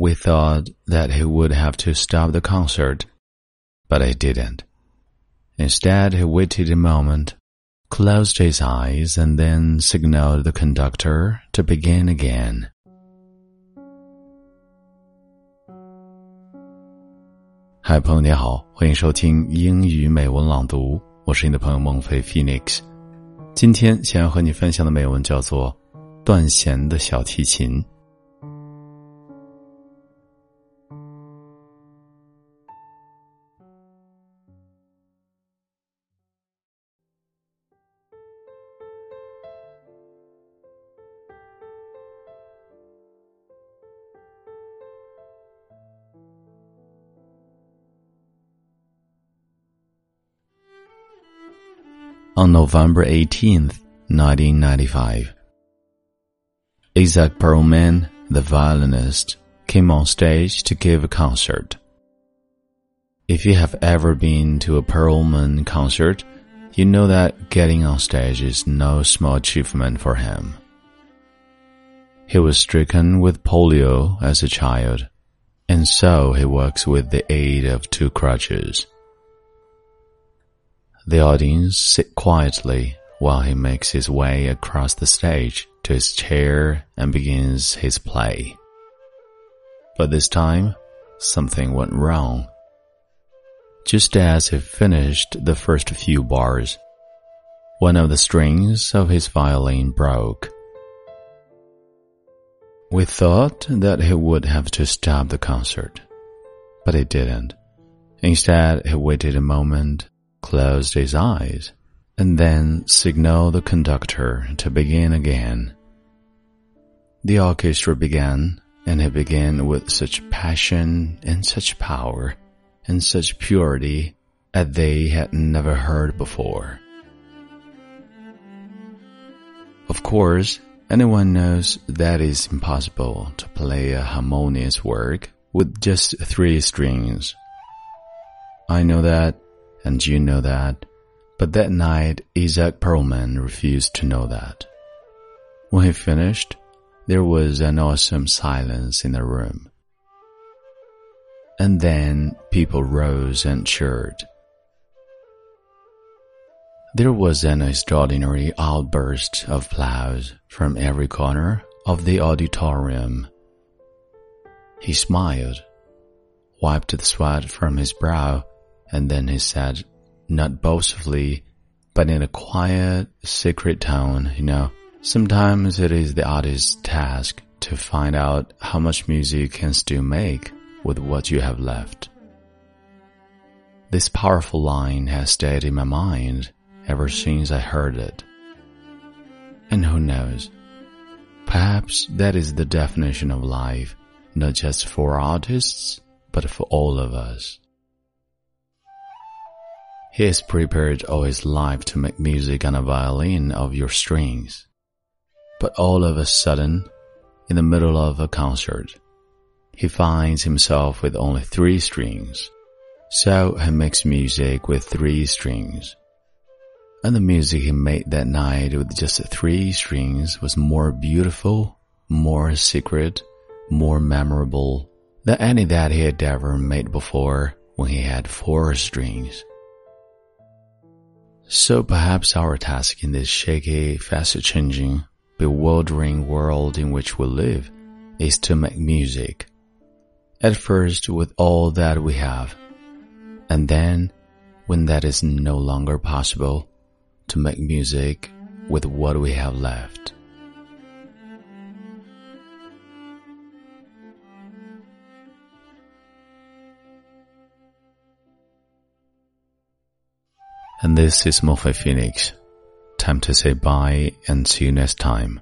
We thought that he would have to stop the concert, but he didn't. Instead, he waited a moment, closed his eyes, and then signaled the conductor to begin again. 嗨，朋友你好，欢迎收听英语美文朗读，我是你的朋友孟非 Phoenix。今天想要和你分享的美文叫做《断弦的小提琴》。 On November 18, 1995. Isaac Perlman, the violinist, came on stage to give a concert. If you have ever been to a Perlman concert, you know that getting on stage is no small achievement for him. He was stricken with polio as a child, and so he works with the aid of two crutches. The audience sit quietly while he makes his way across the stage to his chair and begins his play. But this time, something went wrong. Just as he finished the first few bars, one of the strings of his violin broke. We thought that he would have to stop the concert, but he didn't. Instead, he waited a moment closed his eyes, and then signaled the conductor to begin again. The orchestra began, and it began with such passion and such power and such purity as they had never heard before. Of course, anyone knows that it's impossible to play a harmonious work with just three strings. I know that and you know that. But that night, Isaac Perlman refused to know that. When he finished, there was an awesome silence in the room. And then people rose and cheered. There was an extraordinary outburst of applause from every corner of the auditorium. He smiled, wiped the sweat from his brow, and then he said, not boastfully, but in a quiet, secret tone, you know, sometimes it is the artist's task to find out how much music you can still make with what you have left. This powerful line has stayed in my mind ever since I heard it. And who knows? Perhaps that is the definition of life, not just for artists, but for all of us. He is prepared all his life to make music on a violin of your strings. But all of a sudden, in the middle of a concert, he finds himself with only three strings. So he makes music with three strings. And the music he made that night with just three strings was more beautiful, more secret, more memorable than any that he had ever made before when he had four strings. So perhaps our task in this shaky, fast changing, bewildering world in which we live is to make music. At first with all that we have, and then, when that is no longer possible, to make music with what we have left. And this is Morphe Phoenix. Time to say bye and see you next time.